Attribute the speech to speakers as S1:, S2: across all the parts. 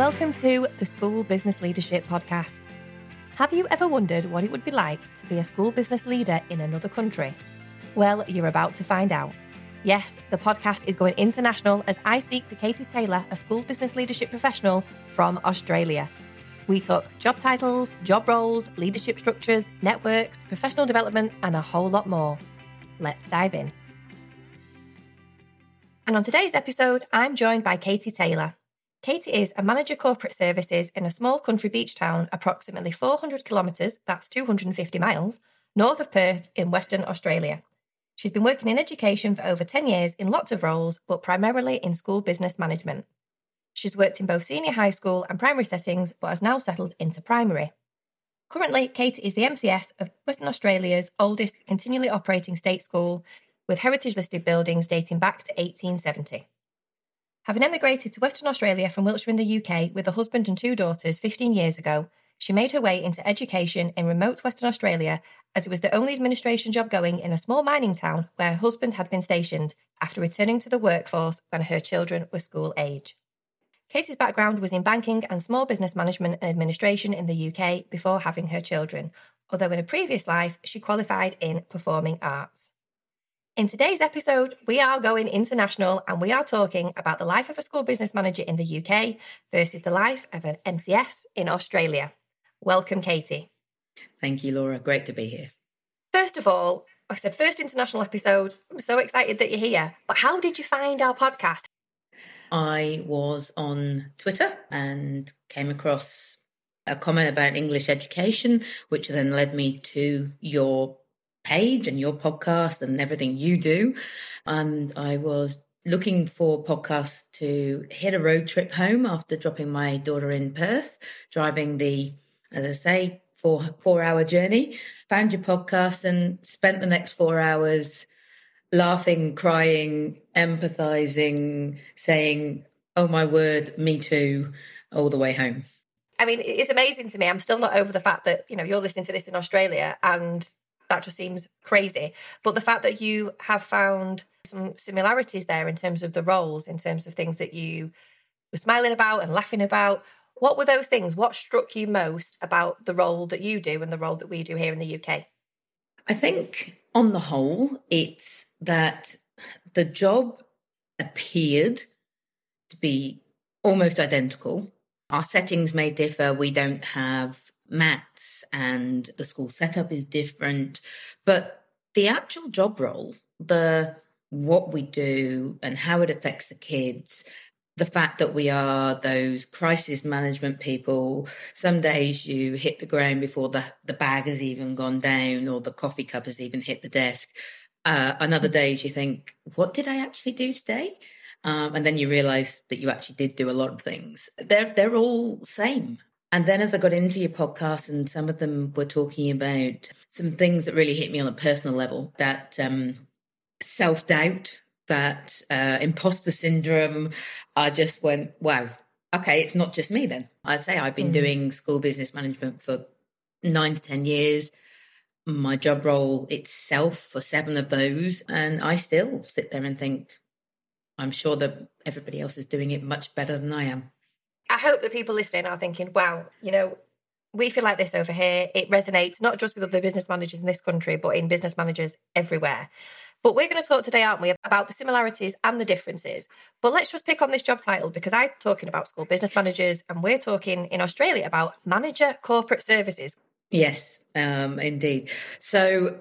S1: Welcome to the School Business Leadership Podcast. Have you ever wondered what it would be like to be a school business leader in another country? Well, you're about to find out. Yes, the podcast is going international as I speak to Katie Taylor, a school business leadership professional from Australia. We talk job titles, job roles, leadership structures, networks, professional development, and a whole lot more. Let's dive in. And on today's episode, I'm joined by Katie Taylor. Katie is a manager corporate services in a small country beach town approximately 400 kilometres, that's 250 miles, north of Perth in Western Australia. She's been working in education for over 10 years in lots of roles, but primarily in school business management. She's worked in both senior high school and primary settings, but has now settled into primary. Currently, Katie is the MCS of Western Australia's oldest continually operating state school, with heritage listed buildings dating back to 1870. Having emigrated to Western Australia from Wiltshire in the UK with a husband and two daughters 15 years ago, she made her way into education in remote Western Australia as it was the only administration job going in a small mining town where her husband had been stationed after returning to the workforce when her children were school age. Katie's background was in banking and small business management and administration in the UK before having her children, although in a previous life she qualified in performing arts. In today's episode, we are going international and we are talking about the life of a school business manager in the UK versus the life of an MCS in Australia. Welcome, Katie.
S2: Thank you, Laura. Great to be here.
S1: First of all, like I said, first international episode. I'm so excited that you're here. But how did you find our podcast?
S2: I was on Twitter and came across a comment about English education, which then led me to your page and your podcast and everything you do. And I was looking for podcasts to hit a road trip home after dropping my daughter in Perth, driving the, as I say, four four hour journey. Found your podcast and spent the next four hours laughing, crying, empathizing, saying, "Oh my word, me too," all the way home.
S1: I mean, it's amazing to me. I'm still not over the fact that you know you're listening to this in Australia and that just seems crazy. But the fact that you have found some similarities there in terms of the roles, in terms of things that you were smiling about and laughing about. What were those things? What struck you most about the role that you do and the role that we do here in the UK?
S2: I think, on the whole, it's that the job appeared to be almost identical. Our settings may differ. We don't have maths and the school setup is different. But the actual job role, the what we do and how it affects the kids, the fact that we are those crisis management people. Some days you hit the ground before the, the bag has even gone down or the coffee cup has even hit the desk. Uh, another days you think, what did I actually do today? Um, and then you realize that you actually did do a lot of things. They're they're all same. And then as I got into your podcast, and some of them were talking about some things that really hit me on a personal level that um, self doubt, that uh, imposter syndrome, I just went, wow, okay, it's not just me then. I say I've been mm. doing school business management for nine to 10 years. My job role itself for seven of those. And I still sit there and think, I'm sure that everybody else is doing it much better than I am.
S1: I hope that people listening are thinking, wow, you know, we feel like this over here. It resonates not just with other business managers in this country, but in business managers everywhere. But we're going to talk today, aren't we, about the similarities and the differences. But let's just pick on this job title because I'm talking about school business managers and we're talking in Australia about manager corporate services.
S2: Yes, um, indeed. So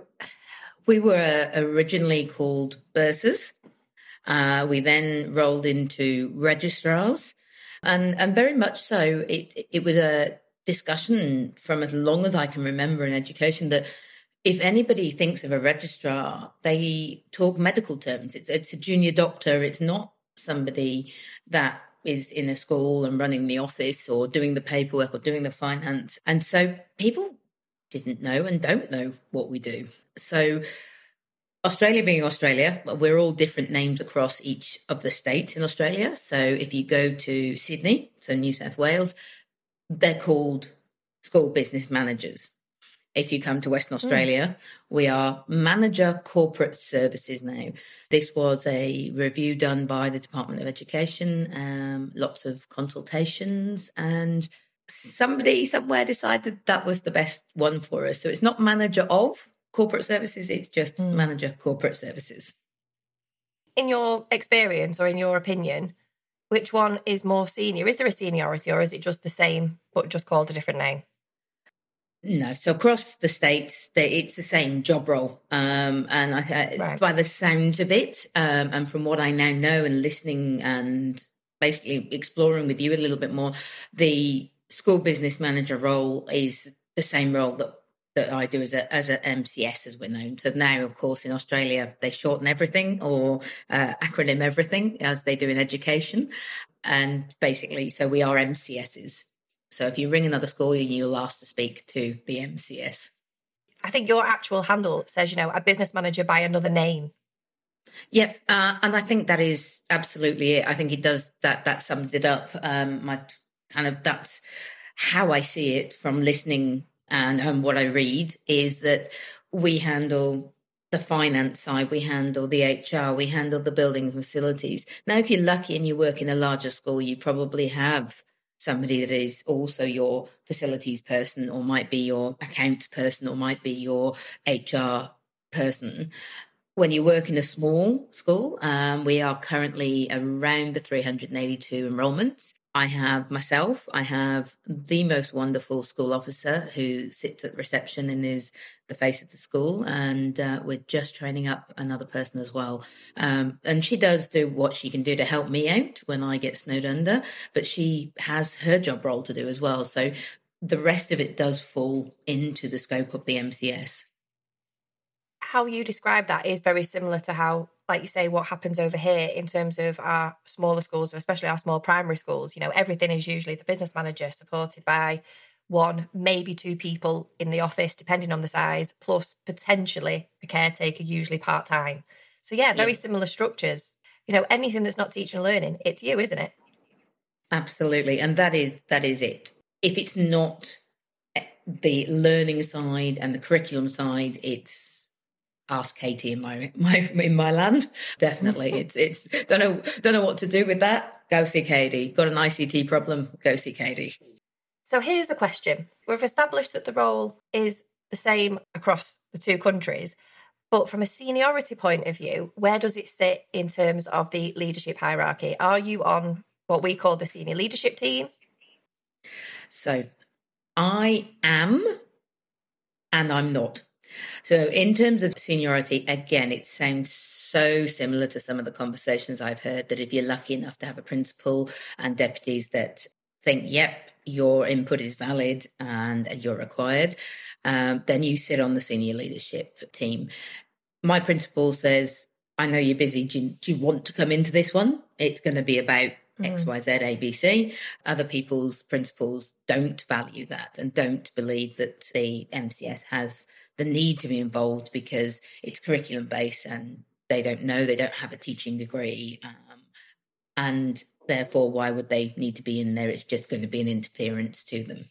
S2: we were originally called bursars. Uh, we then rolled into registrars and and very much so. It it was a discussion from as long as I can remember in education that if anybody thinks of a registrar, they talk medical terms. It's it's a junior doctor. It's not somebody that is in a school and running the office or doing the paperwork or doing the finance. And so people didn't know and don't know what we do. So Australia being Australia, we're all different names across each of the states in Australia. So if you go to Sydney, so New South Wales, they're called school business managers. if you come to Western hmm. Australia. Mm. We are manager corporate services now. This was a review done by the Department of Education, um, lots of consultations, and somebody somewhere decided that was the best one for us. So it's not manager of corporate services, it's just mm. manager corporate services.
S1: In your experience or in your opinion, which one is more senior? Is there a seniority or is it just the same but just called a different name?
S2: No, so across the states, it's the same job role, um, and I, right. by the sounds of it, um, and from what I now know, and listening and basically exploring with you a little bit more, the school business manager role is the same role that that I do as a as a MCS, as we're known. So now, of course, in Australia, they shorten everything or uh, acronym everything as they do in education, and basically, so we are MCSs. So if you ring another school, you'll ask to speak to the MCS.
S1: I think your actual handle says, you know, a business manager by another name.
S2: Yep, uh, and I think that is absolutely it. I think it does that. That sums it up. Um, my kind of that's how I see it from listening and um, what I read is that we handle the finance side, we handle the HR, we handle the building facilities. Now, if you're lucky and you work in a larger school, you probably have somebody that is also your facilities person or might be your accounts person or might be your HR person. When you work in a small school, um, we are currently around the 382 enrolments. I have myself, I have the most wonderful school officer who sits at the reception and is the face of the school. And uh, we're just training up another person as well. Um, and she does do what she can do to help me out when I get snowed under, but she has her job role to do as well. So the rest of it does fall into the scope of the MCS.
S1: How you describe that is very similar to how like you say, what happens over here in terms of our smaller schools, or especially our small primary schools, you know, everything is usually the business manager supported by one, maybe two people in the office, depending on the size, plus potentially a caretaker, usually part time. So, yeah, very yeah. similar structures. You know, anything that's not teaching and learning, it's you, isn't it?
S2: Absolutely. And that is that is it. If it's not eh, the learning side and the curriculum side, it's ask Katie in my my in my land. Definitely, it's it's don't know don't know what to do with that. Go see Katie. Got an ICT problem? Go see Katie.
S1: So here's a question: We've established that the role is the same across the two countries, but from a seniority point of view, where does it sit in terms of the leadership hierarchy? Are you on what we call the senior leadership team?
S2: So I am, and I'm not. So, in terms of seniority, again, it sounds so similar to some of the conversations I've heard that if you're lucky enough to have a principal and deputies that think, yep, your input is valid and you're required, um, then you sit on the senior leadership team. My principal says, I know you're busy. Do you, do you want to come into this one? It's going to be about X, Y, Z, A, B, C. Other people's principals don't value that and don't believe that the MCS has the need to be involved because it's curriculum based and they don't know, they don't have a teaching degree. Um, and therefore, why would they need to be in there? It's just going to be an interference to them.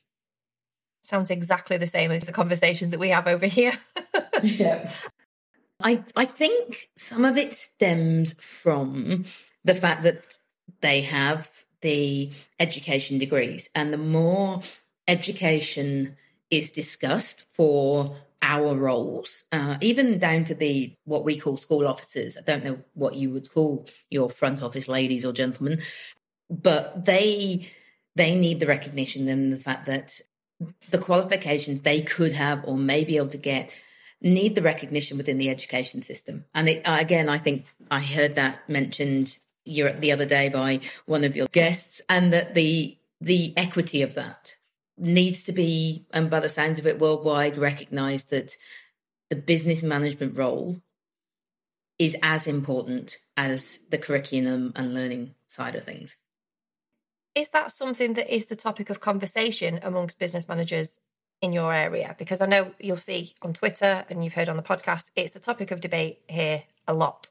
S1: Sounds exactly the same as the conversations that we have over here.
S2: yeah. I, I think some of it stems from the fact that they have the education degrees, and the more education is discussed for our roles, uh, even down to the what we call school officers. I don't know what you would call your front office ladies or gentlemen, but they they need the recognition and the fact that the qualifications they could have or may be able to get need the recognition within the education system. And it, again, I think I heard that mentioned the other day by one of your guests, and that the the equity of that needs to be, and by the sounds of it, worldwide recognised that the business management role is as important as the curriculum and learning side of things.
S1: Is that something that is the topic of conversation amongst business managers in your area? Because I know you'll see on Twitter and you've heard on the podcast, it's a topic of debate here a lot.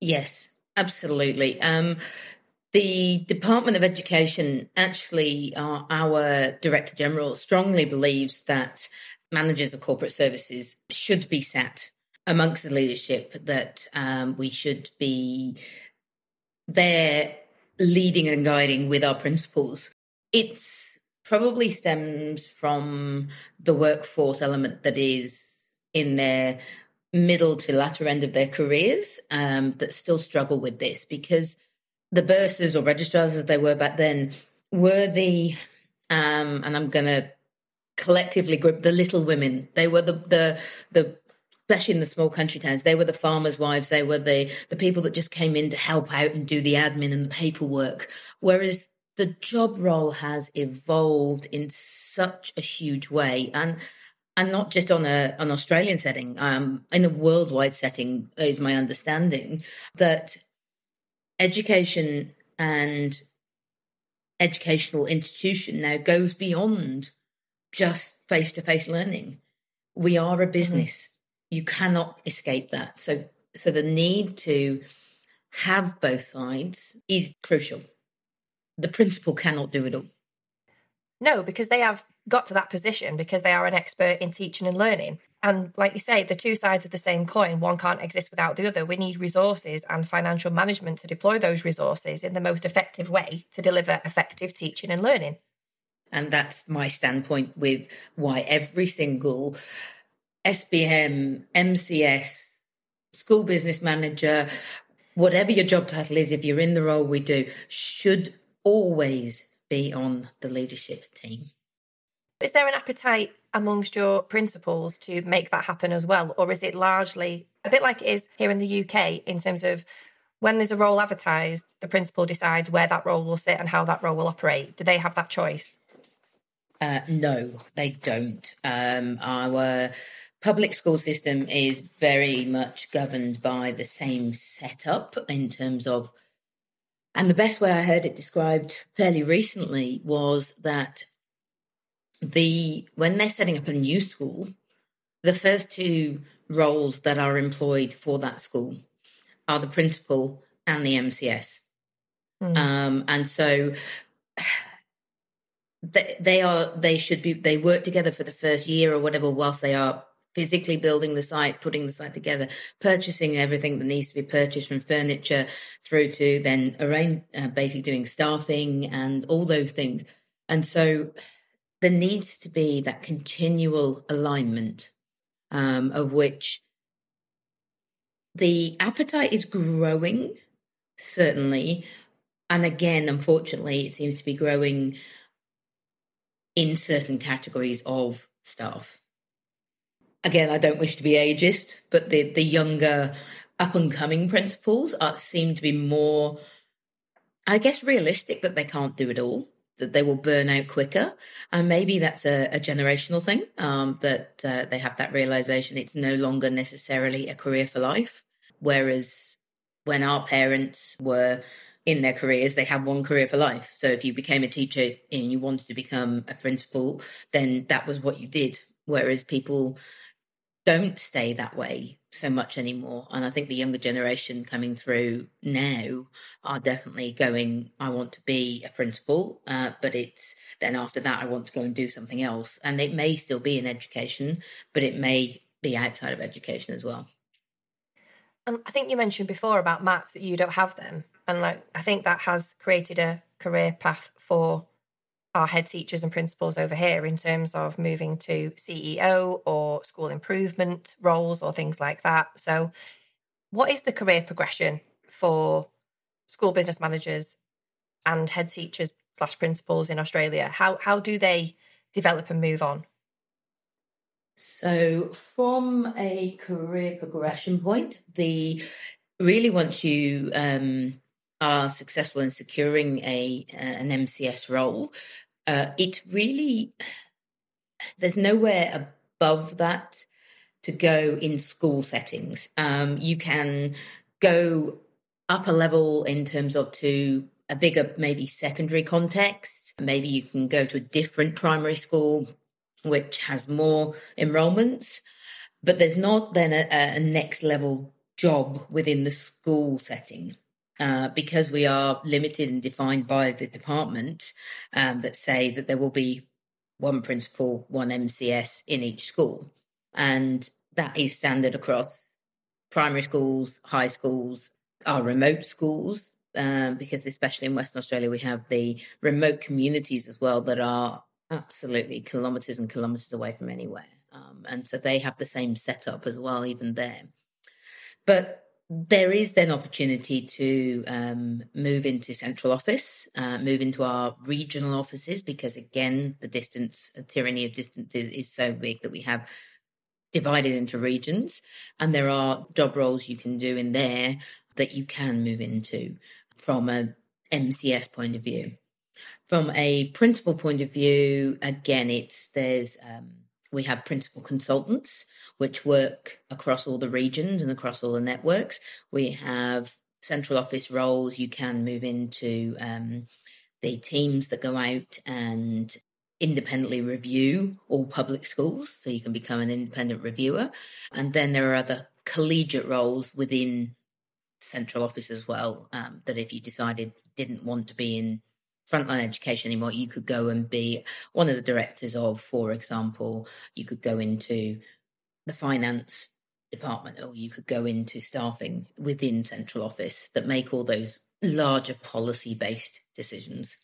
S2: Yes, absolutely. Um, the Department of Education, actually, uh, our Director General strongly believes that managers of corporate services should be sat amongst the leadership, that um, we should be there leading and guiding with our principals. It's probably stems from the workforce element that is in their middle to latter end of their careers um, that still struggle with this because the bursars or registrars as they were back then were the um, and I'm going to collectively group the little women. They were the the the especially in the small country towns, they were the farmers' wives. They were the the people that just came in to help out and do the admin and the paperwork. Whereas the job role has evolved in such a huge way, and and not just on a an Australian setting, um, in a worldwide setting, is my understanding that education and educational institution now goes beyond just face to face learning. We are a mm-hmm. business. Mm-hmm. You cannot escape that. So, so the need to have both sides is crucial. The principal cannot do it all.
S1: No, because they have got to that position because they are an expert in teaching and learning. And like you say, the two sides of the same coin, one can't exist without the other. We need resources and financial management to deploy those resources in the most effective way to deliver effective teaching and learning.
S2: And that's my standpoint with why every single SBM, MCS, school business manager, whatever your job title is, if you're in the role we do, should always be on the leadership team.
S1: Is there an appetite amongst your principals to make that happen as well? Or is it largely a bit like it is here in the UK in terms of when there's a role advertised, the principal decides where that role will sit and how that role will operate? Do they have that choice?
S2: Uh, no, they don't. Um, our public school system is very much governed by the same setup in terms of and the best way I heard it described fairly recently was that the when they're setting up a new school, the first two roles that are employed for that school are the principal and the MCS. Mm. Um, and so they, they are they should be they work together for the first year or whatever whilst they are physically building the site, putting the site together, purchasing everything that needs to be purchased from furniture through to then arrange, uh, basically doing staffing and all those things. And so there needs to be that continual alignment um, of which the appetite is growing, certainly. And again, unfortunately, it seems to be growing in certain categories of staff. Again, I don't wish to be ageist, but the, the younger up and coming principals are, seem to be more, I guess, realistic that they can't do it all that they will burn out quicker. And maybe that's a, a generational thing um, that uh, they have that realization it's no longer necessarily a career for life. Whereas when our parents were in their careers, they had one career for life. So if you became a teacher and you wanted to become a principal, then that was what you did. Whereas people don't stay that way so much anymore. And I think the younger generation coming through now are definitely going, I want to be a principal, uh, but it's then after that, I want to go and do something else. And it may still be in education, but it may be outside of education as well.
S1: And I think you mentioned before about MATs that you don't have them. And like, I think that has created a career path for our head teachers and principals over here in terms of moving to CEO or school improvement roles or things like that. So, what is the career progression for school business managers and head teachers slash principals in Australia? How how do they develop and move on?
S2: So, from a career progression point, the really once you um, are successful in securing a an MCS role, uh, it really there's nowhere above that to go in school settings. Um, you can go up a level in terms of to a bigger maybe secondary context. Maybe you can go to a different primary school which has more enrolments, but there's not then a, a next level job within the school setting. Uh, because we are limited and defined by the department um, that say that there will be one principal, one MCS in each school. And that is standard across primary schools, high schools, our remote schools, um, because especially in Western Australia, we have the remote communities as well that are absolutely kilometres and kilometres away from anywhere. Um, and so they have the same setup as well, even there. But there is then opportunity to um, move into central office, uh, move into our regional offices, because again, the distance, the tyranny of distance is, is so big that we have divided into regions. And there are job roles you can do in there that you can move into from a MCS point of view. From a principal point of view, again, it's there's um, we have principal consultants which work across all the regions and across all the networks. We have central office roles. You can move into um, the teams that go out and independently review all public schools. So you can become an independent reviewer. And then there are other collegiate roles within central office as well um, that if you decided didn't want to be in frontline education anymore, you could go and be one of the directors of, for example, you could go into the finance department or you could go into staffing within central office that make all those larger policy based decisions.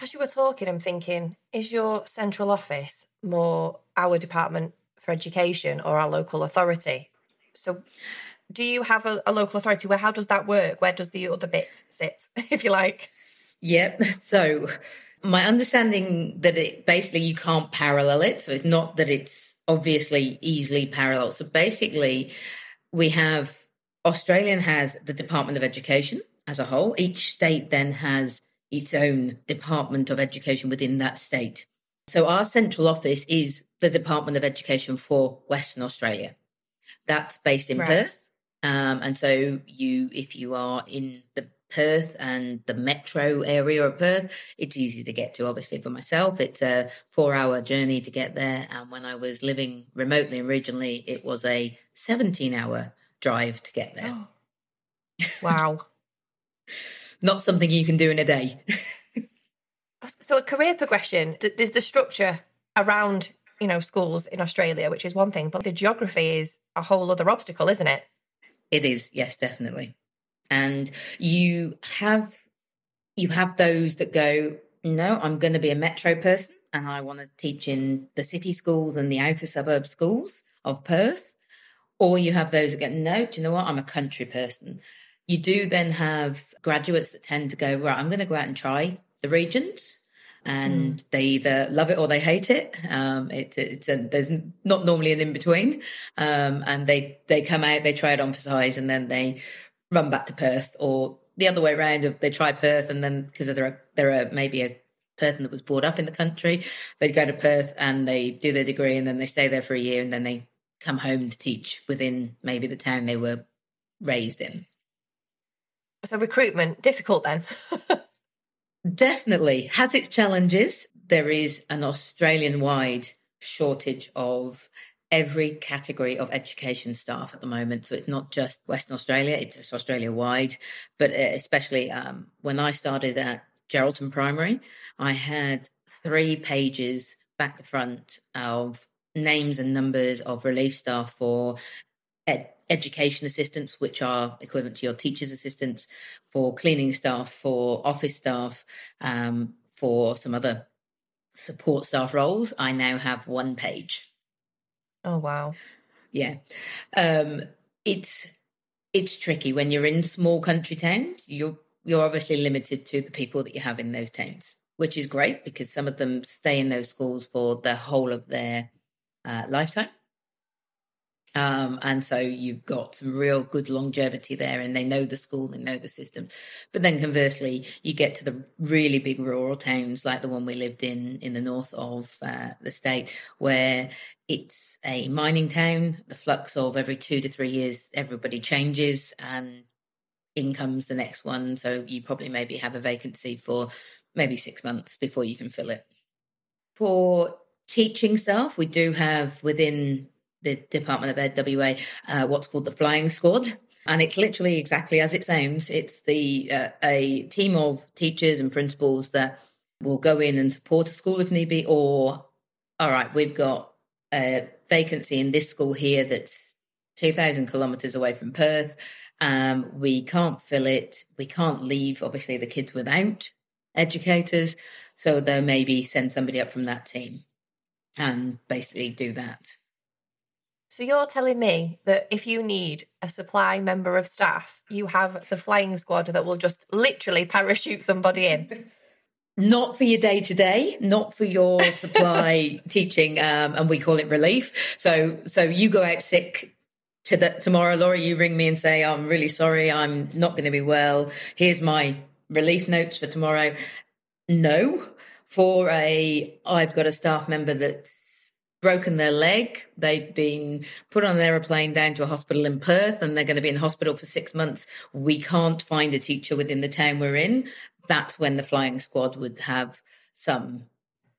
S1: As you were talking, I'm thinking, is your central office more our department for education or our local authority? So do you have a, a local authority where how does that work? Where does the other bit sit, if you like?
S2: Yep. So my understanding that it basically you can't parallel it. So it's not that it's obviously easily parallel. So basically we have Australian has the Department of Education as a whole. Each state then has its own Department of Education within that state. So our central office is the Department of Education for Western Australia. That's based in right. Perth. Um, and so you, if you are in the Perth and the metro area of Perth. It's easy to get to, obviously, for myself. It's a four hour journey to get there. And when I was living remotely originally, it was a 17 hour drive to get there. Oh.
S1: Wow.
S2: Not something you can do in a day.
S1: so, a career progression, there's the structure around, you know, schools in Australia, which is one thing, but the geography is a whole other obstacle, isn't it?
S2: It is, yes, definitely and you have you have those that go no i'm going to be a metro person and i want to teach in the city schools and the outer suburb schools of perth or you have those that go no do you know what i'm a country person you do then have graduates that tend to go right i'm going to go out and try the regions and mm. they either love it or they hate it. Um, it it's a, there's not normally an in between, um, and they they come out, they try it on for size, and then they run back to Perth, or the other way around. They try Perth, and then because they're they're a, maybe a person that was brought up in the country, they go to Perth and they do their degree, and then they stay there for a year, and then they come home to teach within maybe the town they were raised in.
S1: So recruitment difficult then.
S2: Definitely has its challenges. There is an Australian wide shortage of every category of education staff at the moment. So it's not just Western Australia, it's Australia wide. But uh, especially um, when I started at Geraldton Primary, I had three pages back to front of names and numbers of relief staff for ed- education assistants, which are equivalent to your teachers' assistants, for cleaning staff, for office staff, um, for some other support staff roles. I now have one page.
S1: Oh wow.
S2: Yeah. Um it's it's tricky when you're in small country towns, you're you're obviously limited to the people that you have in those towns, which is great because some of them stay in those schools for the whole of their uh, lifetime. Um, and so you've got some real good longevity there, and they know the school, they know the system. But then conversely, you get to the really big rural towns like the one we lived in in the north of uh, the state, where it's a mining town. The flux of every two to three years, everybody changes, and in comes the next one. So you probably maybe have a vacancy for maybe six months before you can fill it. For teaching staff, we do have within the Department of Ed WA uh, what's called the Flying Squad. And it's literally exactly as it sounds. It's the uh, a team of teachers and principals that we'll go in and support a school if need be, or all right, we've got a vacancy in this school here that's 2,000 kilometres away from Perth. Um, we can't fill it. We can't leave, obviously, the kids without educators. So they'll maybe send somebody up from that team and basically do that.
S1: So you're telling me that if you need a supply member of staff, you have the flying squad that will just literally parachute somebody in?
S2: Not for your day to day, not for your supply teaching, um, and we call it relief. So, so you go out sick to the, tomorrow, Laura. You ring me and say, "I'm really sorry, I'm not going to be well. Here's my relief notes for tomorrow." No, for a I've got a staff member that's broken their leg. They've been put on an aeroplane down to a hospital in Perth and they're going to be in hospital for six months. We can't find a teacher within the town we're in. That's when the flying squad would have some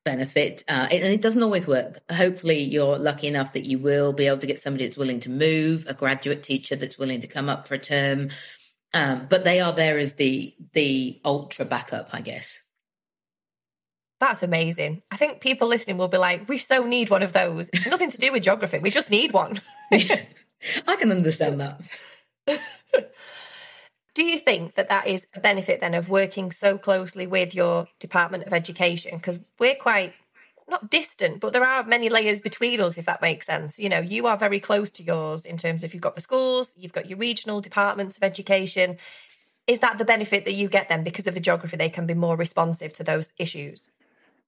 S2: benefit. Uh, and it doesn't always work. Hopefully, you're lucky enough that you will be able to get somebody that's willing to move, a graduate teacher that's willing to come up for a term. Um, but they are there as the the ultra backup, I guess.
S1: That's amazing. I think people listening will be like, we so need one of those. Nothing to do with geography. We just need one.
S2: I can understand that.
S1: do you think that that is a benefit then of working so closely with your Department of Education? Because we're quite not distant, but there are many layers between us, if that makes sense. You know, you are very close to yours in terms of you've got the schools, you've got your regional departments of education. Is that the benefit that you get then because of the geography? They can be more responsive to those issues.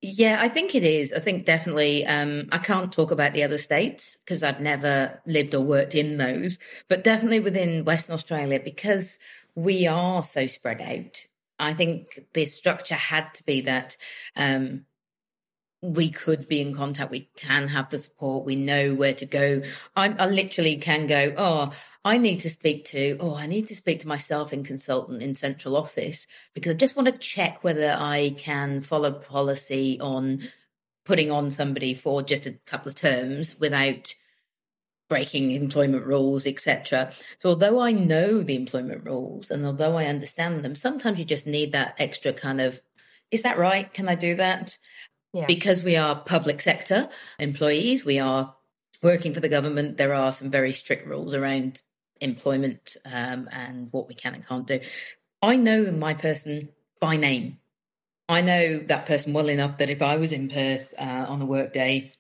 S2: Yeah, I think it is. I think definitely. Um, I can't talk about the other states because I've never lived or worked in those, but definitely within Western Australia because we are so spread out. I think the structure had to be that um, we could be in contact. We can have the support. We know where to go. I, I, literally can go, oh, I need to speak to, oh, I need to speak to my staffing consultant in central office because I just want to check whether I can follow policy on putting on somebody for just a couple of terms without breaking employment rules, etc. So although I know the employment rules and although I understand them, sometimes you just need that extra kind of, is that right? Can I do that? Yeah. Because we are public sector employees, we are working for the government. There are some very strict rules around employment um, and what we can and can't do. I know my person by name. I know that person well enough that if I was in Perth uh, on a work day,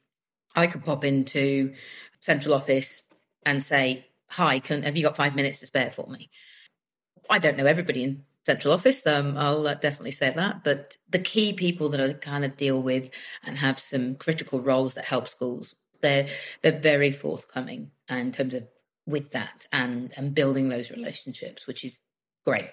S2: I could pop into central office and say, "Hi, can have you got five minutes to spare for me?" I don't know everybody in central office. Um, I'll uh, definitely say that. But the key people that I kind of deal with and have some critical roles that help schools, they're they're very forthcoming in terms of with that and and building those relationships, which is great.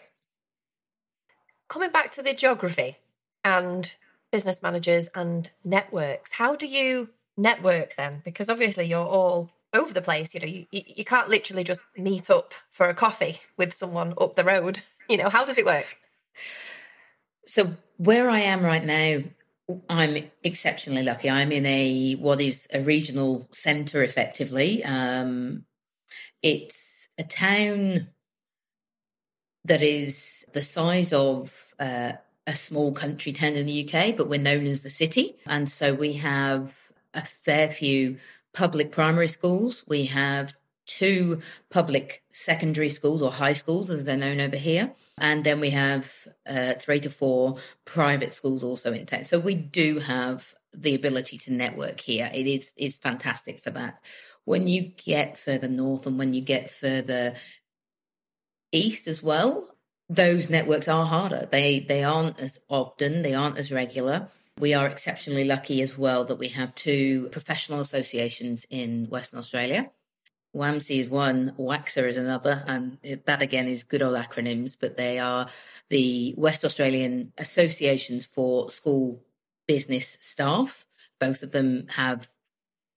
S1: Coming back to the geography and business managers and networks, how do you network then? Because obviously you're all over the place. You know, you, you can't literally just meet up for a coffee with someone up the road. You know, how does it work?
S2: So where I am right now, I'm exceptionally lucky. I'm in a what is a regional centre, effectively. Um, it's a town that is the size of uh, a small country town in the UK, but we're known as the city, and so we have a fair few public primary schools. We have two public secondary schools or high schools, as they're known over here. And then we have uh, three to four private schools also in town. So we do have the ability to network here. It is it's fantastic for that. When you get further north and when you get further east as well, those networks are harder. They they aren't as often, they aren't as regular. We are exceptionally lucky as well that we have two professional associations in Western Australia. WAMSI is one, WAXA is another, and that again is good old acronyms, but they are the West Australian Associations for School Business Staff. Both of them have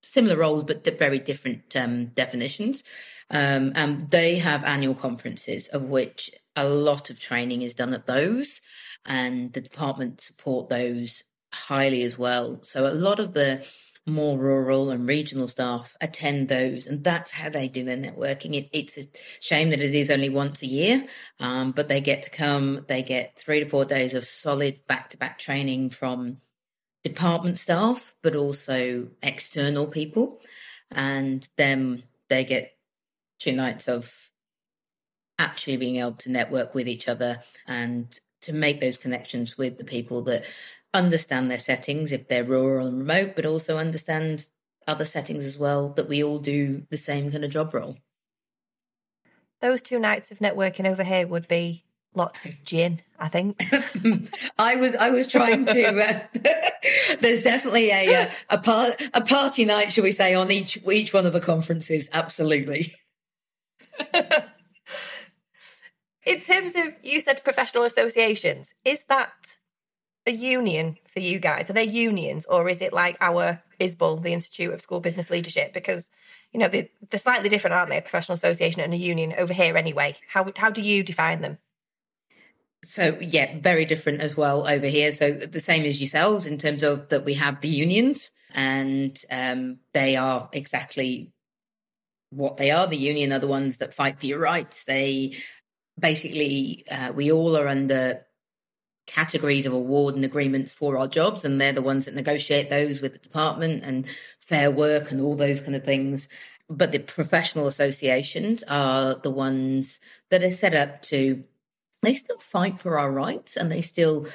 S2: similar roles, but very different um, definitions. Um, and they have annual conferences, of which a lot of training is done at those, and the department support those highly as well. So a lot of the more rural and regional staff attend those, and that's how they do their networking. It, it's a shame that it is only once a year, um, but they get to come. They get three to four days of solid back to back training from department staff, but also external people, and then they get two nights of actually being able to network with each other and to make those connections with the people that understand their settings if they're rural and remote, but also understand other settings as well that we all do the same kind of job role.
S1: Those two nights of networking over here would be lots of gin, I think.
S2: I was I was trying to. Uh, there's definitely a uh, a part a party night, shall we say, on each each one of the conferences. Absolutely.
S1: In terms of you said professional associations, is that a union for you guys? Are they unions or is it like our ISBL, the Institute of School Business Leadership? Because you know they, are slightly different, aren't they? A professional association and a union over here, anyway. How how do you define them?
S2: So yeah, very different as well over here. So the same as yourselves in terms of that we have the unions and um, they are exactly what they are. The union are the ones that fight for your rights. They basically uh, we all are under categories of award and agreements for our jobs, and they're the ones that negotiate those with the department and fair work and all those kind of things. But the professional associations are the ones that are set up to. They still fight for our rights, and they still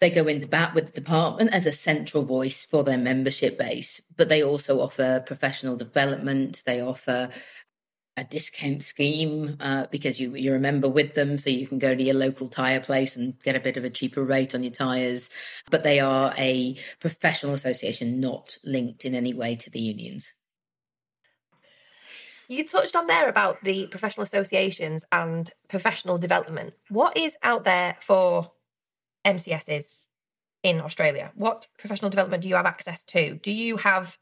S2: they go into bat with the department as a central voice for their membership base. But they also offer professional development. They offer a discount scheme uh, because you you're a member with them, so you can go to your local tire place and get a bit of a cheaper rate on your tires. But they are a professional association, not linked in any way to the unions.
S1: You touched on there about the professional associations and professional development. What is out there for MCSs in Australia? What professional development do you have access to? Do you have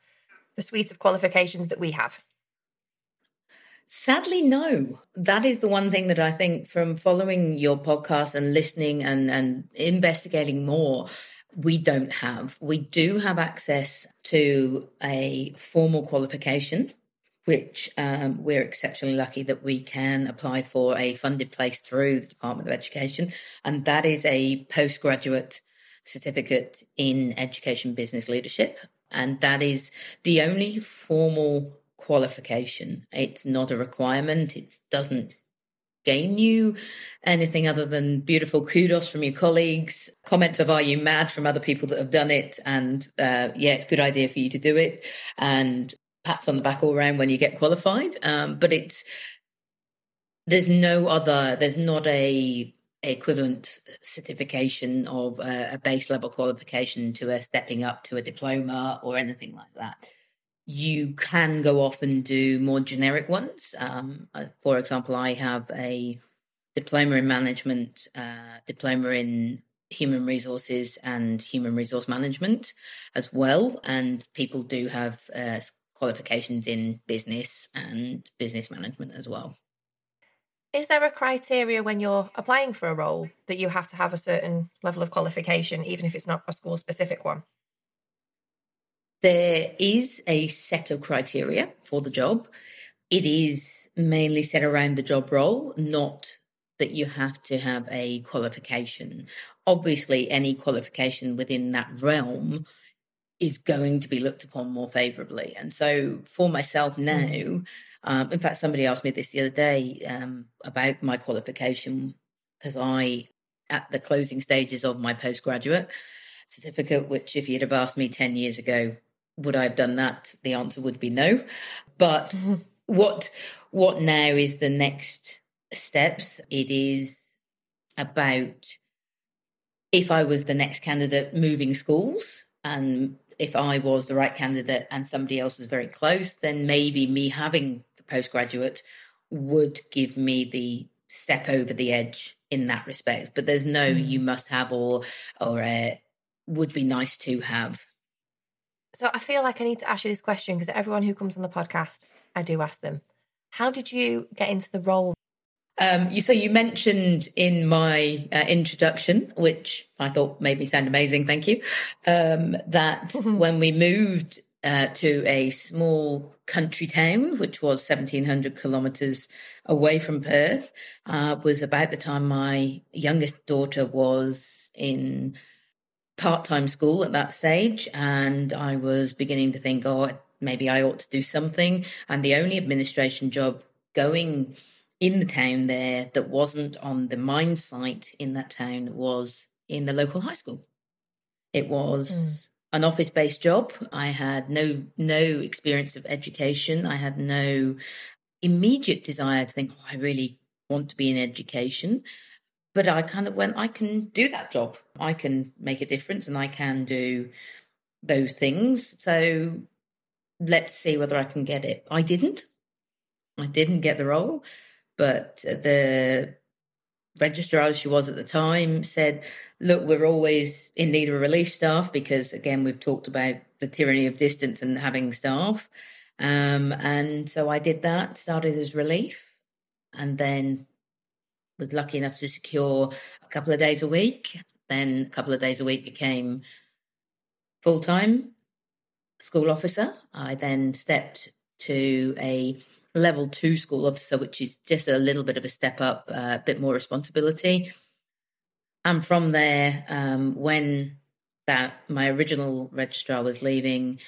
S1: the suite of qualifications that we have?
S2: Sadly, no. That is the one thing that I think from following your podcast and listening and, and investigating more, we don't have. We do have access to a formal qualification, which um, we're exceptionally lucky that we can apply for a funded place through the Department of Education. And that is a postgraduate certificate in education business leadership. And that is the only formal qualification. It's not a requirement. It doesn't gain you anything other than beautiful kudos from your colleagues, comments of "Are you mad?" from other people that have done it, and uh, yeah, it's a good idea for you to do it, and pats on the back all around when you get qualified. Um, but it's there's no other. There's not a equivalent certification of a, a base level qualification to a stepping up to a diploma or anything like that you can go off and do more generic ones. Um, uh, for example, I have a diploma in management, uh, diploma in human resources and human resource management as well. And people do have uh, qualifications in business and business management as well.
S1: Is there a criteria when you're applying for a role that you have to have a certain level of qualification, even if it's not a school specific one?
S2: There is a set of criteria for the job. It is mainly set around the job role, not that you have to have a qualification. Obviously, any qualification within that realm is going to be looked upon more favorably. And so, for myself now, mm. um, in fact, somebody asked me this the other day um, about my qualification because I, at the closing stages of my postgraduate certificate, which if you'd have asked me 10 years ago, would I have done that? The answer would be no. But what what now is the next steps? It is about if I was the next candidate moving schools and if I was the right candidate and somebody else was very close, then maybe me having the postgraduate would give me the step over the edge in that respect. But there's no mm. you must have or or uh, would be nice to have
S1: so I feel like I need to ask you this question because everyone who comes on the podcast, I do ask them, how did you get into the role?
S2: Um, you, so you mentioned in my uh, introduction, which I thought made me sound amazing, thank you, um, that when we moved uh, to a small country town, which was 1700 kilometres away from Perth, uh, was about the time my youngest daughter was in part time school at that stage. And I was beginning to think, oh, maybe I ought to do something. And the only administration job going in the town there that wasn't on the mine site in that town was in the local high school. It was mm. an office based job. I had no no experience of education. I had no immediate desire to think, oh, I really want to be in education. But I kind of went, I can do that job. I can make a difference and I can do those things. So let's see whether I can get it. I didn't. I didn't get the role, but the registrar, as she was at the time, said, Look, we're always in need of relief staff because, again, we've talked about the tyranny of distance and having staff. Um, and so I did that, started as relief, and then was lucky enough to secure a couple of days a week. Then a couple of days a week became full time school officer. I then stepped to a level two school officer, which is just a little bit of a step up, uh, a bit more responsibility. And from there, um, when that my original registrar was leaving,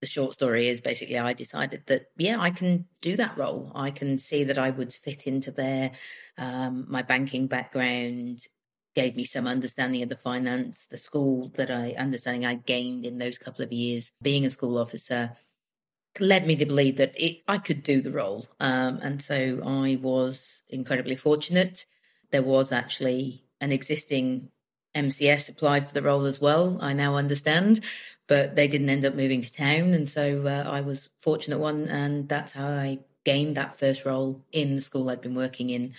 S2: the short story is basically I decided that yeah, I can do that role. I can see that I would fit into there. Um, my banking background gave me some understanding of the finance. The school that I understanding I gained in those couple of years being a school officer led me to believe that it, I could do the role. Um, and so I was incredibly fortunate. There was actually an existing MCS applied for the role as well, I now understand, but they didn't end up moving to town. And so uh, I was fortunate one, and that's how I gained that first role in the school I'd been working in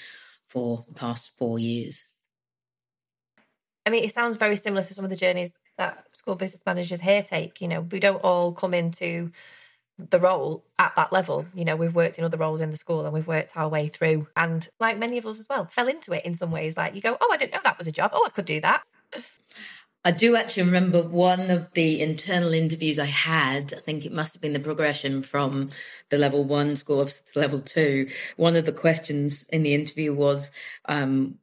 S2: for the past four years.
S1: I mean, it sounds very similar to some of the journeys that school business managers here take. You know, we don't all come into the role at that level. You know, we've worked in other roles in the school and we've worked our way through. And like many of us as well, fell into it in some ways. Like you go, oh, I didn't know that was a job. Oh, I could do that.
S2: I do actually remember one of the internal interviews I had. I think it must have been the progression from the level one school to level two. One of the questions in the interview was, um,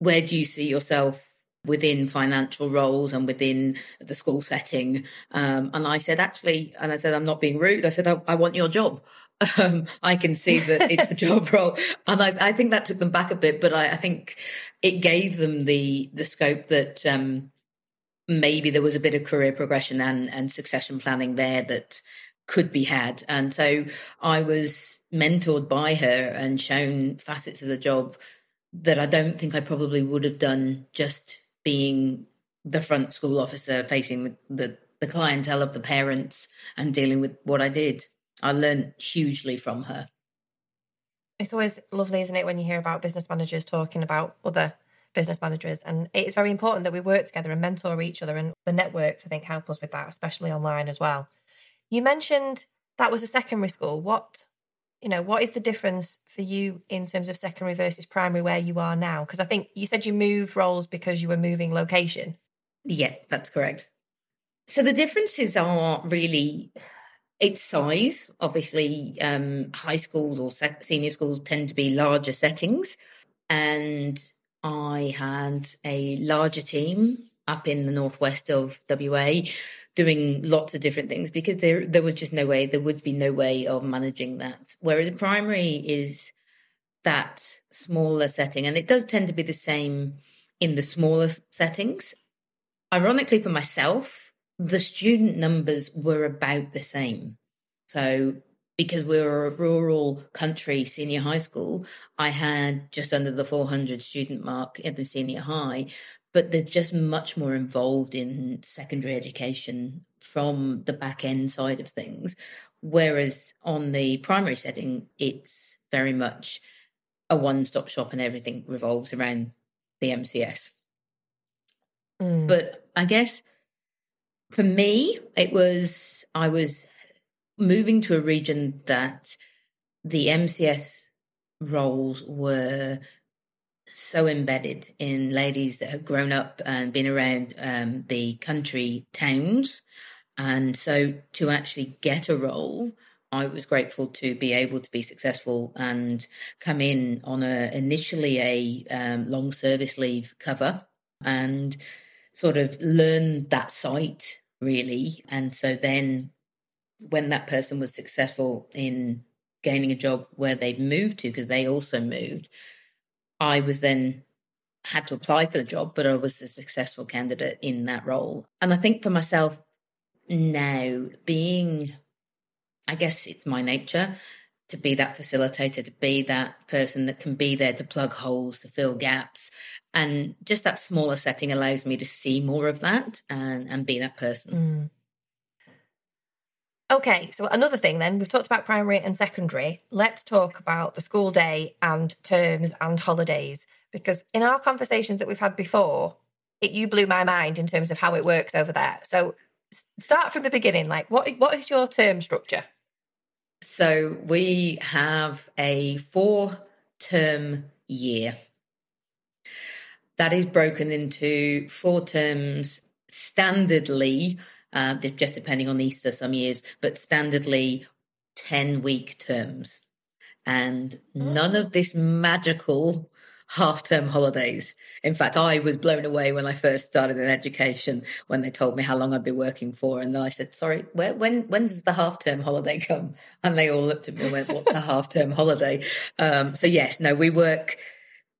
S2: where do you see yourself within financial roles and within the school setting. Um, and I said, actually, and I said, I'm not being rude. I said, I, I want your job. Um, I can see that it's a job role. And I, I, think that took them back a bit, but I, I think it gave them the, the scope that, um, maybe there was a bit of career progression and, and succession planning there that could be had. And so I was mentored by her and shown facets of the job that I don't think I probably would have done just being the front school officer facing the, the, the clientele of the parents and dealing with what I did. I learned hugely from her.
S1: It's always lovely, isn't it, when you hear about business managers talking about other business managers. And it's very important that we work together and mentor each other. And the networks, I think, help us with that, especially online as well. You mentioned that was a secondary school. What you know, what is the difference for you in terms of secondary versus primary where you are now? Because I think you said you moved roles because you were moving location.
S2: Yeah, that's correct. So the differences are really its size. Obviously, um, high schools or senior schools tend to be larger settings. And I had a larger team up in the northwest of WA doing lots of different things because there there was just no way there would be no way of managing that. Whereas primary is that smaller setting, and it does tend to be the same in the smaller settings. Ironically, for myself, the student numbers were about the same. So because we were a rural country senior high school, I had just under the 400 student mark in the senior high, but they're just much more involved in secondary education from the back end side of things. Whereas on the primary setting, it's very much a one stop shop and everything revolves around the MCS. Mm. But I guess for me, it was, I was moving to a region that the MCS roles were so embedded in ladies that had grown up and been around um, the country towns And so to actually get a role, I was grateful to be able to be successful and come in on a initially a um, long service leave cover and sort of learn that site really. And so then when that person was successful in gaining a job where they moved to, because they also moved, I was then had to apply for the job, but I was a successful candidate in that role. And I think for myself now, being, I guess it's my nature to be that facilitator, to be that person that can be there to plug holes, to fill gaps. And just that smaller setting allows me to see more of that and, and be that person.
S1: Mm. Okay, so another thing then, we've talked about primary and secondary. Let's talk about the school day and terms and holidays. Because in our conversations that we've had before, it you blew my mind in terms of how it works over there. So start from the beginning. Like what what is your term structure?
S2: So we have a four term year. That is broken into four terms standardly, uh, just depending on Easter some years, but standardly 10 week terms. And none of this magical half term holidays. In fact, I was blown away when I first started in education when they told me how long I'd be working for. And I said, sorry, where, when, when does the half term holiday come? And they all looked at me and went, what's a half term holiday? Um, so yes, no, we work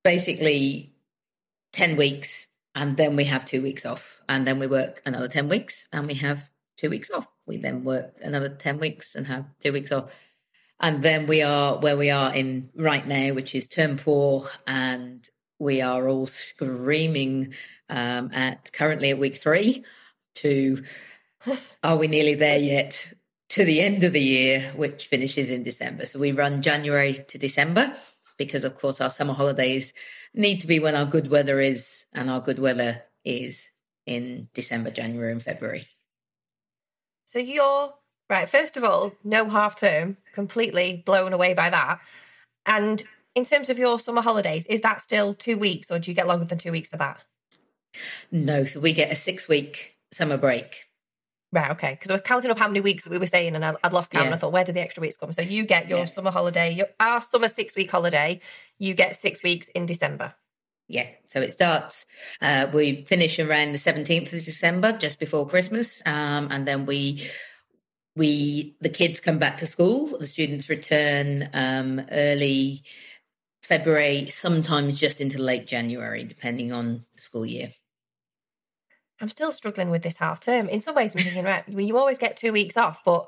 S2: basically 10 weeks and then we have two weeks off and then we work another 10 weeks and we have two weeks off. We then work another 10 weeks and have two weeks off. And then we are where we are in right now, which is term four, and we are all screaming um, at currently at week three to are we nearly there yet to the end of the year, which finishes in December. So we run January to December because, of course, our summer holidays need to be when our good weather is, and our good weather is in December, January, and February.
S1: So you're Right. First of all, no half term, completely blown away by that. And in terms of your summer holidays, is that still two weeks or do you get longer than two weeks for that?
S2: No. So we get a six week summer break.
S1: Right. Okay. Because I was counting up how many weeks that we were saying and I'd lost count. Yeah. And I thought, where did the extra weeks come? So you get your yeah. summer holiday, your, our summer six week holiday, you get six weeks in December.
S2: Yeah, so it starts. Uh, we finish around the seventeenth of December, just before Christmas, um, and then we we the kids come back to school the students return um, early february sometimes just into late january depending on the school year
S1: i'm still struggling with this half term in some ways i'm thinking right you always get two weeks off but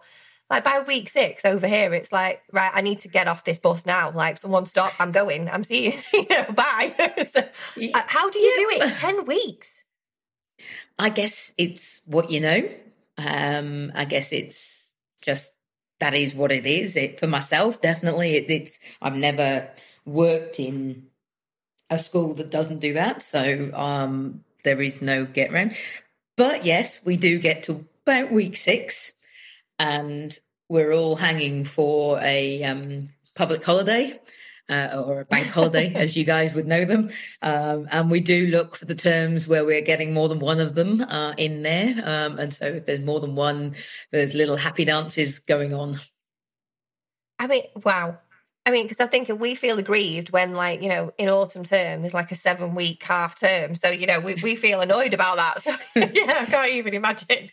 S1: like by week six over here it's like right i need to get off this bus now like someone stop i'm going i'm seeing you know bye so, uh, how do you yeah. do it 10 weeks
S2: i guess it's what you know um i guess it's just that is what it is. It for myself, definitely. It, it's I've never worked in a school that doesn't do that, so um, there is no get around. But yes, we do get to about week six, and we're all hanging for a um, public holiday uh, or a bank holiday, as you guys would know them. Um, and we do look for the terms where we're getting more than one of them uh, in there. Um, and so if there's more than one, there's little happy dances going on.
S1: I mean, wow. I mean, because I think we feel aggrieved when, like, you know, in autumn term is like a seven week half term. So, you know, we, we feel annoyed about that. So, yeah, I can't even imagine.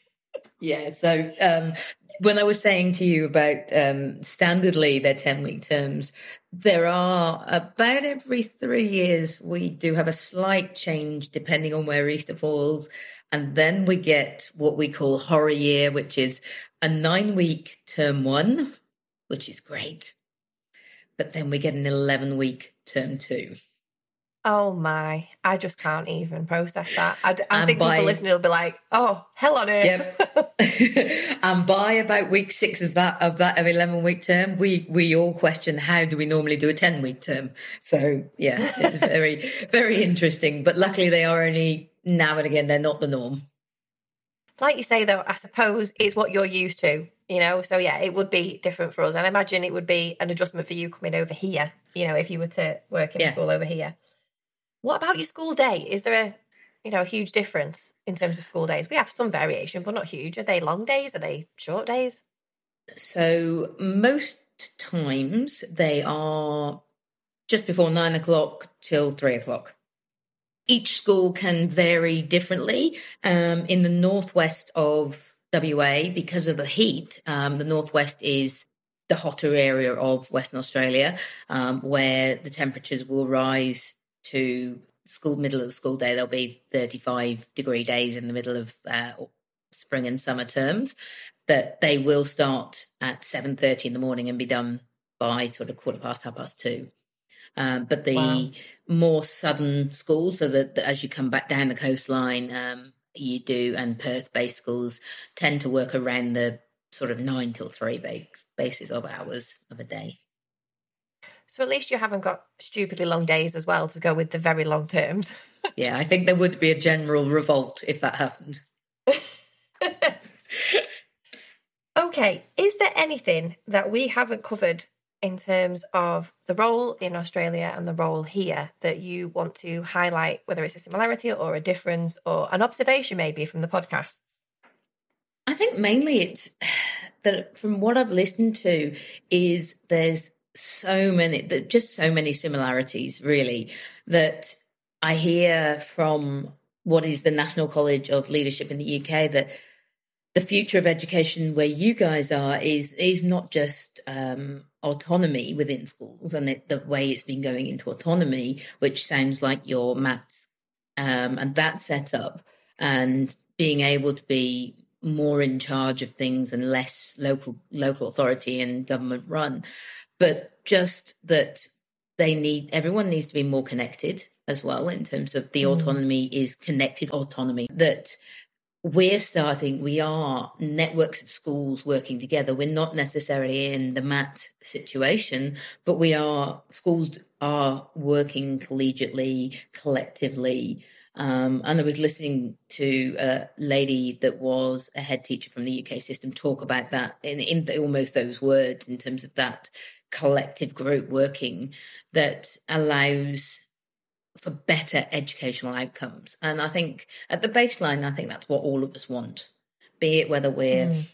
S2: Yeah, so um, when I was saying to you about um, standardly their 10 week terms, there are about every three years, we do have a slight change depending on where Easter falls. And then we get what we call horror year, which is a nine week term one, which is great. But then we get an 11 week term two.
S1: Oh my, I just can't even process that. I, I think by, people listening will be like, oh, hell on earth.
S2: Yep. and by about week six of that, of that of 11 week term, we, we all question how do we normally do a 10 week term? So yeah, it's very, very interesting. But luckily they are only now and again, they're not the norm.
S1: Like you say, though, I suppose it's what you're used to, you know? So yeah, it would be different for us. And I imagine it would be an adjustment for you coming over here, you know, if you were to work in yeah. school over here. What about your school day? Is there a you know, a huge difference in terms of school days? We have some variation, but not huge. Are they long days? Are they short days?
S2: So most times they are just before nine o'clock till three o'clock. Each school can vary differently. Um, in the northwest of WA, because of the heat, um, the northwest is the hotter area of Western Australia, um, where the temperatures will rise to school middle of the school day. There'll be 35 degree days in the middle of uh, spring and summer terms. That they will start at 7:30 in the morning and be done by sort of quarter past half past two. Um, but the wow. more southern schools, so that, that, as you come back down the coastline, um, you do, and Perth based schools tend to work around the sort of nine till three basis of hours of a day.
S1: So at least you haven't got stupidly long days as well to go with the very long terms.
S2: yeah, I think there would be a general revolt if that happened.
S1: okay, is there anything that we haven't covered in terms of the role in Australia and the role here that you want to highlight, whether it's a similarity or a difference or an observation maybe from the podcasts?
S2: I think mainly it's that from what I've listened to is there's so many just so many similarities really that I hear from what is the National College of Leadership in the UK that the future of education where you guys are is is not just um, autonomy within schools and it, the way it's been going into autonomy, which sounds like your MATs um, and that setup, and being able to be more in charge of things and less local local authority and government run, but just that they need everyone needs to be more connected as well in terms of the mm. autonomy is connected autonomy that we're starting, we are networks of schools working together. We're not necessarily in the MAT situation, but we are, schools are working collegiately, collectively. Um, and I was listening to a lady that was a head teacher from the UK system talk about that in, in almost those words in terms of that collective group working that allows for better educational outcomes. And I think at the baseline, I think that's what all of us want, be it whether we're mm.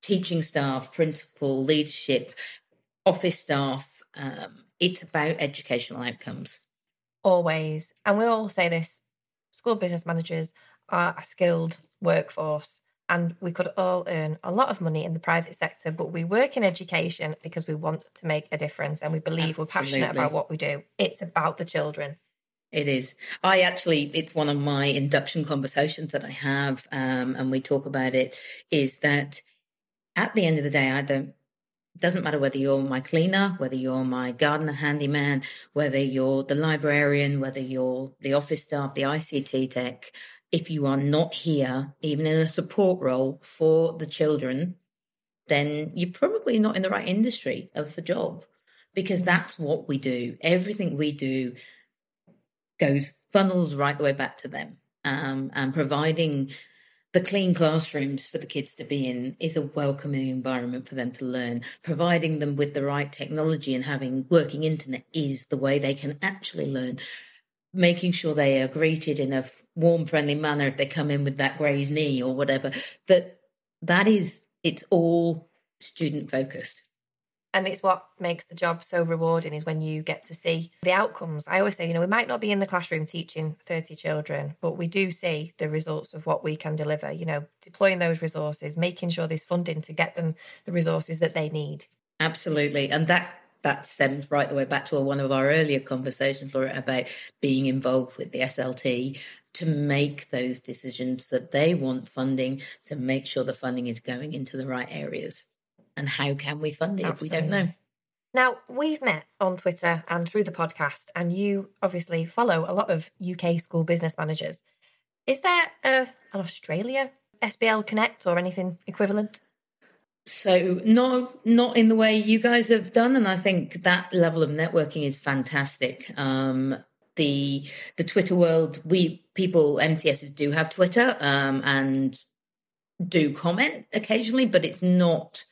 S2: teaching staff, principal, leadership, office staff. Um, it's about educational outcomes.
S1: Always. And we all say this school business managers are a skilled workforce. And we could all earn a lot of money in the private sector, but we work in education because we want to make a difference and we believe Absolutely. we're passionate about what we do. It's about the children.
S2: It is. I actually, it's one of my induction conversations that I have, um, and we talk about it. Is that at the end of the day, I don't. It doesn't matter whether you're my cleaner, whether you're my gardener handyman, whether you're the librarian, whether you're the office staff, the ICT tech. If you are not here, even in a support role for the children, then you're probably not in the right industry of the job because that's what we do. Everything we do goes funnels right the way back to them. Um, and providing the clean classrooms for the kids to be in is a welcoming environment for them to learn. Providing them with the right technology and having working internet is the way they can actually learn. Making sure they are greeted in a warm, friendly manner if they come in with that grazed knee or whatever. That that is it's all student focused.
S1: And it's what makes the job so rewarding is when you get to see the outcomes. I always say you know we might not be in the classroom teaching 30 children but we do see the results of what we can deliver you know deploying those resources making sure there's funding to get them the resources that they need.
S2: Absolutely. And that that stems right the way back to one of our earlier conversations laura about being involved with the slt to make those decisions that they want funding to make sure the funding is going into the right areas and how can we fund it Absolutely. if we don't know?
S1: Now, we've met on Twitter and through the podcast, and you obviously follow a lot of UK school business managers. Is there a, an Australia SBL Connect or anything equivalent?
S2: So not not in the way you guys have done, and I think that level of networking is fantastic. Um, the the Twitter world, we people MCSs do have Twitter um, and do comment occasionally, but it's not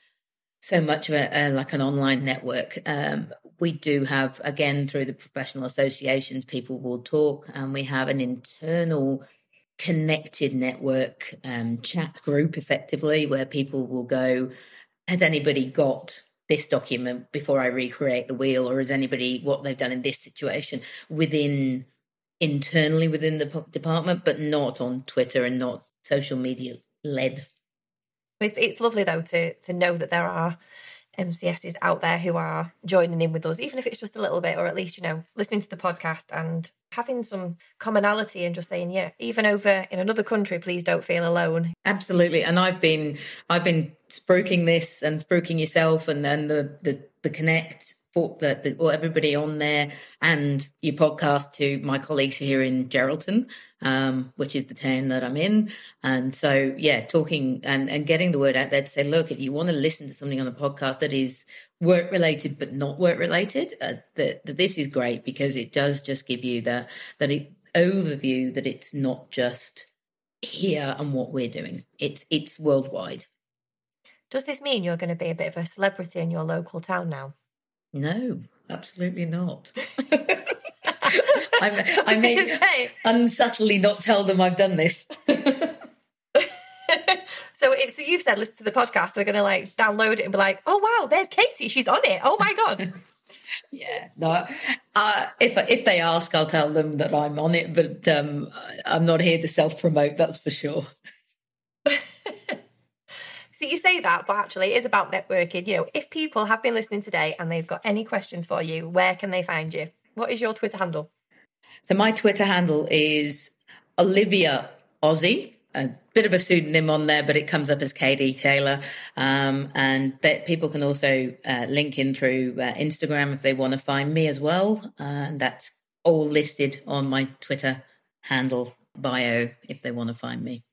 S2: so much of a, a like an online network. Um, we do have again through the professional associations, people will talk, and we have an internal connected network um, chat group effectively where people will go has anybody got this document before i recreate the wheel or has anybody what they've done in this situation within internally within the department but not on twitter and not social media led?
S1: It's, it's lovely though to to know that there are MCSs out there who are joining in with us, even if it's just a little bit, or at least, you know, listening to the podcast and having some commonality and just saying, yeah, even over in another country, please don't feel alone.
S2: Absolutely. And I've been I've been spruiking this and spruiking yourself and then the the the connect for the, or everybody on there and your podcast to my colleagues here in Geraldton, um, which is the town that I'm in. And so, yeah, talking and, and getting the word out there to say, look, if you want to listen to something on a podcast that is work related but not work related, uh, that, that this is great because it does just give you the that it, overview that it's not just here and what we're doing. It's it's worldwide.
S1: Does this mean you're going to be a bit of a celebrity in your local town now?
S2: No, absolutely not. I, I may unsubtly not tell them I've done this.
S1: so, it, so you've said listen to the podcast. They're going to like download it and be like, "Oh wow, there's Katie. She's on it. Oh my god."
S2: yeah, no. Uh, if if they ask, I'll tell them that I'm on it, but um, I'm not here to self promote. That's for sure.
S1: So you say that, but actually it is about networking. You know, if people have been listening today and they've got any questions for you, where can they find you? What is your Twitter handle?
S2: So my Twitter handle is Olivia Aussie. A bit of a pseudonym on there, but it comes up as KD Taylor. Um, and that people can also uh, link in through uh, Instagram if they want to find me as well. Uh, and that's all listed on my Twitter handle bio if they want to find me.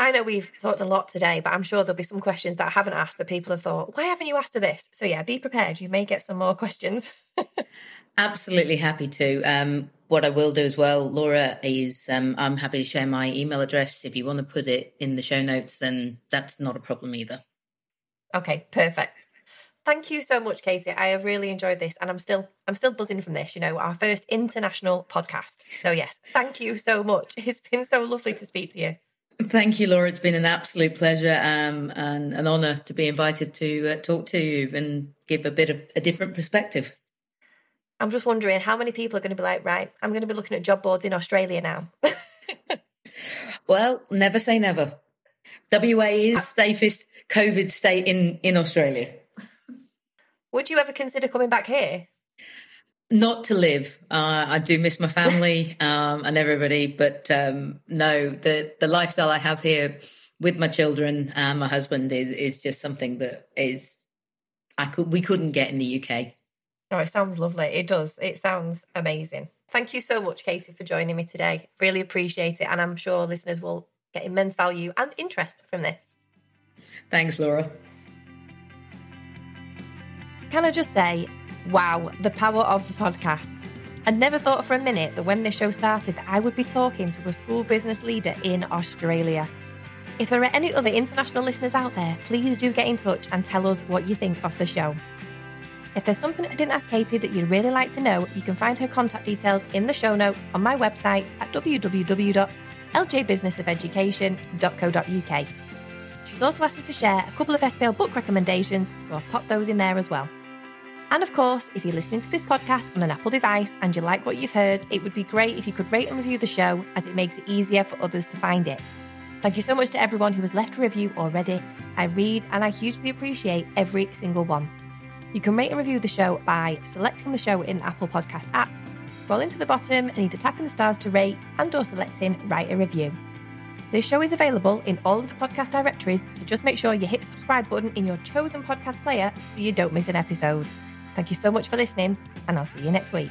S1: I know we've talked a lot today, but I'm sure there'll be some questions that I haven't asked that people have thought, why haven't you asked her this? So, yeah, be prepared. You may get some more questions.
S2: Absolutely happy to. Um, what I will do as well, Laura, is um, I'm happy to share my email address. If you want to put it in the show notes, then that's not a problem either.
S1: Okay, perfect. Thank you so much, Katie. I have really enjoyed this, and I'm still I'm still buzzing from this. You know, our first international podcast. So yes, thank you so much. It's been so lovely to speak to you.
S2: Thank you, Laura. It's been an absolute pleasure um, and an honour to be invited to uh, talk to you and give a bit of a different perspective.
S1: I'm just wondering how many people are going to be like, right, I'm going to be looking at job boards in Australia now.
S2: well, never say never. WA is safest COVID state in, in Australia.
S1: Would you ever consider coming back here?
S2: Not to live. Uh, I do miss my family um, and everybody, but um, no, the the lifestyle I have here with my children and my husband is is just something that is I could we couldn't get in the UK.
S1: Oh, it sounds lovely. It does. It sounds amazing. Thank you so much, Katie, for joining me today. Really appreciate it, and I'm sure listeners will get immense value and interest from this.
S2: Thanks, Laura.
S1: Can I just say Wow, the power of the podcast. I never thought for a minute that when this show started that I would be talking to a school business leader in Australia. If there are any other international listeners out there, please do get in touch and tell us what you think of the show. If there's something I didn't ask Katie that you'd really like to know, you can find her contact details in the show notes on my website at www.ljbusinessofeducation.co.uk. She's also asked me to share a couple of SBL book recommendations, so I've popped those in there as well. And of course, if you're listening to this podcast on an Apple device and you like what you've heard, it would be great if you could rate and review the show as it makes it easier for others to find it. Thank you so much to everyone who has left a review already. I read and I hugely appreciate every single one. You can rate and review the show by selecting the show in the Apple Podcast app, scrolling to the bottom and either tapping the stars to rate and or selecting write a review. This show is available in all of the podcast directories, so just make sure you hit the subscribe button in your chosen podcast player so you don't miss an episode. Thank you so much for listening, and I'll see you next week.